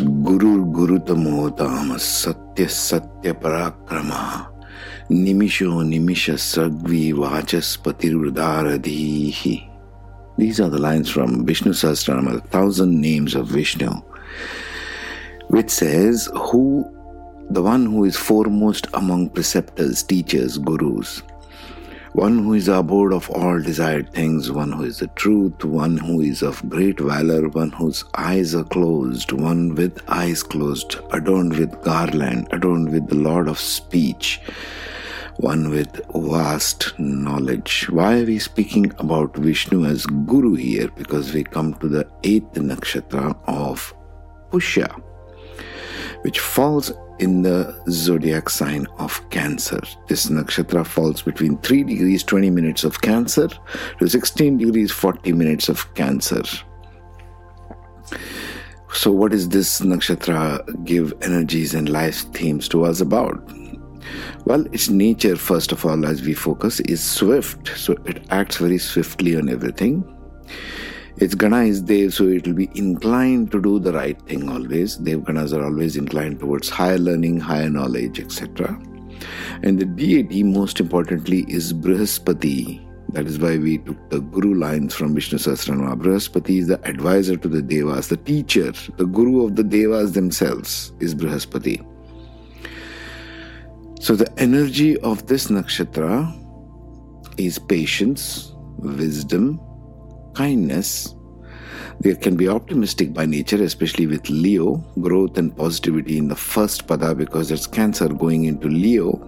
गुरुर् गुरुतमोताम Satya Satya Parakram निमिषो Nimish सग्वी vachaspatirudaradhihi. These are the lines from Vishnu Sahasranama, the thousand names of Vishnu, which says, Who the one who is foremost among preceptors, teachers, gurus, one who is abode of all desired things, one who is the truth, one who is of great valor, one whose eyes are closed, one with eyes closed, adorned with garland, adorned with the Lord of speech, one with vast knowledge. Why are we speaking about Vishnu as Guru here? Because we come to the eighth nakshatra of Pushya, which falls in the zodiac sign of Cancer. This nakshatra falls between 3 degrees 20 minutes of Cancer to 16 degrees 40 minutes of Cancer. So, what does this nakshatra give energies and life themes to us about? Well, its nature, first of all, as we focus, is swift. So, it acts very swiftly on everything its gana is Dev, so it will be inclined to do the right thing always. Dev ganas are always inclined towards higher learning, higher knowledge, etc. And the deity, most importantly, is Brihaspati. That is why we took the Guru lines from Vishnu Sahasranama. Brihaspati is the advisor to the Devas, the teacher, the Guru of the Devas themselves is Brihaspati. So the energy of this nakshatra is patience, wisdom, kindness. They can be optimistic by nature, especially with Leo, growth and positivity in the first pada because there's Cancer going into Leo.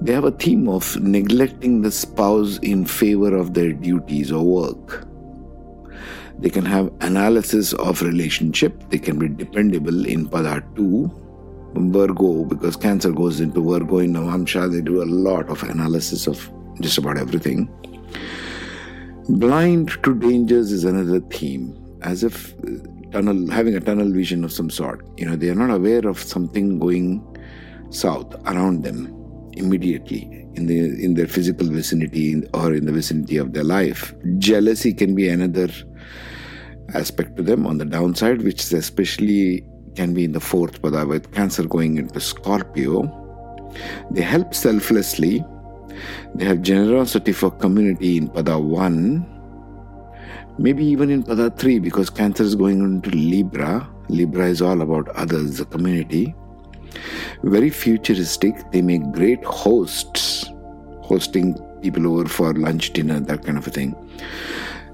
They have a theme of neglecting the spouse in favor of their duties or work. They can have analysis of relationship. They can be dependable in pada 2. Virgo, because Cancer goes into Virgo in Navamsha, they do a lot of analysis of just about everything. Blind to dangers is another theme, as if uh, tunnel having a tunnel vision of some sort. You know, they are not aware of something going south around them immediately in the in their physical vicinity or in the vicinity of their life. Jealousy can be another aspect to them on the downside, which is especially can be in the fourth pada with Cancer going into Scorpio. They help selflessly they have generosity for community in Pada 1, maybe even in Pada 3 because Cancer is going into Libra. Libra is all about others, the community. Very futuristic. They make great hosts, hosting people over for lunch, dinner, that kind of a thing.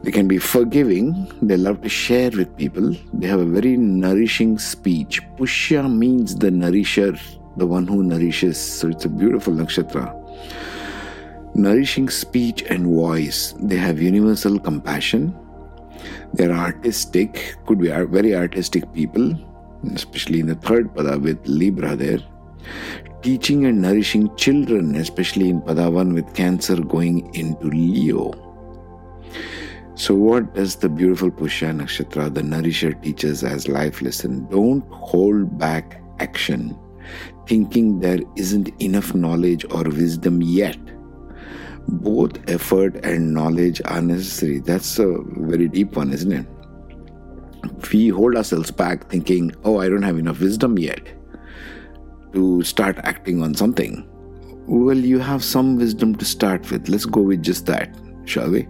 They can be forgiving. They love to share with people. They have a very nourishing speech. Pushya means the nourisher, the one who nourishes. So it's a beautiful nakshatra nourishing speech and voice. They have universal compassion. They're artistic, could be very artistic people, especially in the third pada with Libra there. Teaching and nourishing children, especially in pada 1 with Cancer going into Leo. So, what does the beautiful Pushya Nakshatra, the nourisher, teaches as life lesson? Don't hold back action, thinking there isn't enough knowledge or wisdom yet both effort and knowledge are necessary. That's a very deep one, isn't it? We hold ourselves back thinking, oh, I don't have enough wisdom yet to start acting on something. Well, you have some wisdom to start with. Let's go with just that, shall we?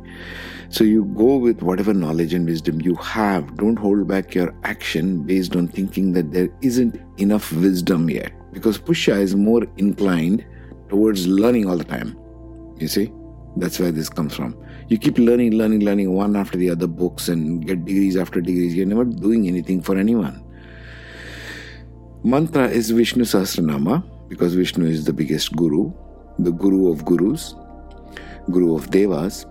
So you go with whatever knowledge and wisdom you have. Don't hold back your action based on thinking that there isn't enough wisdom yet. Because Pushya is more inclined towards learning all the time. You see? That's where this comes from. You keep learning, learning, learning one after the other books and get degrees after degrees. You're never doing anything for anyone. Mantra is Vishnu Sahasranama because Vishnu is the biggest guru, the guru of gurus, guru of devas.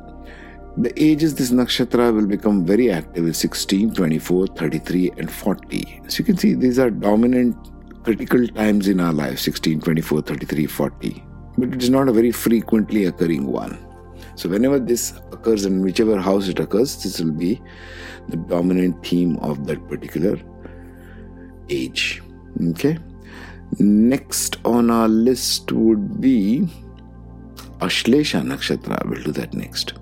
The ages this nakshatra will become very active is 16, 24, 33, and 40. So you can see these are dominant critical times in our life 16, 24, 33, 40 but it is not a very frequently occurring one. So, whenever this occurs in whichever house it occurs, this will be the dominant theme of that particular age. Okay. Next on our list would be Ashlesha Nakshatra. We'll do that next.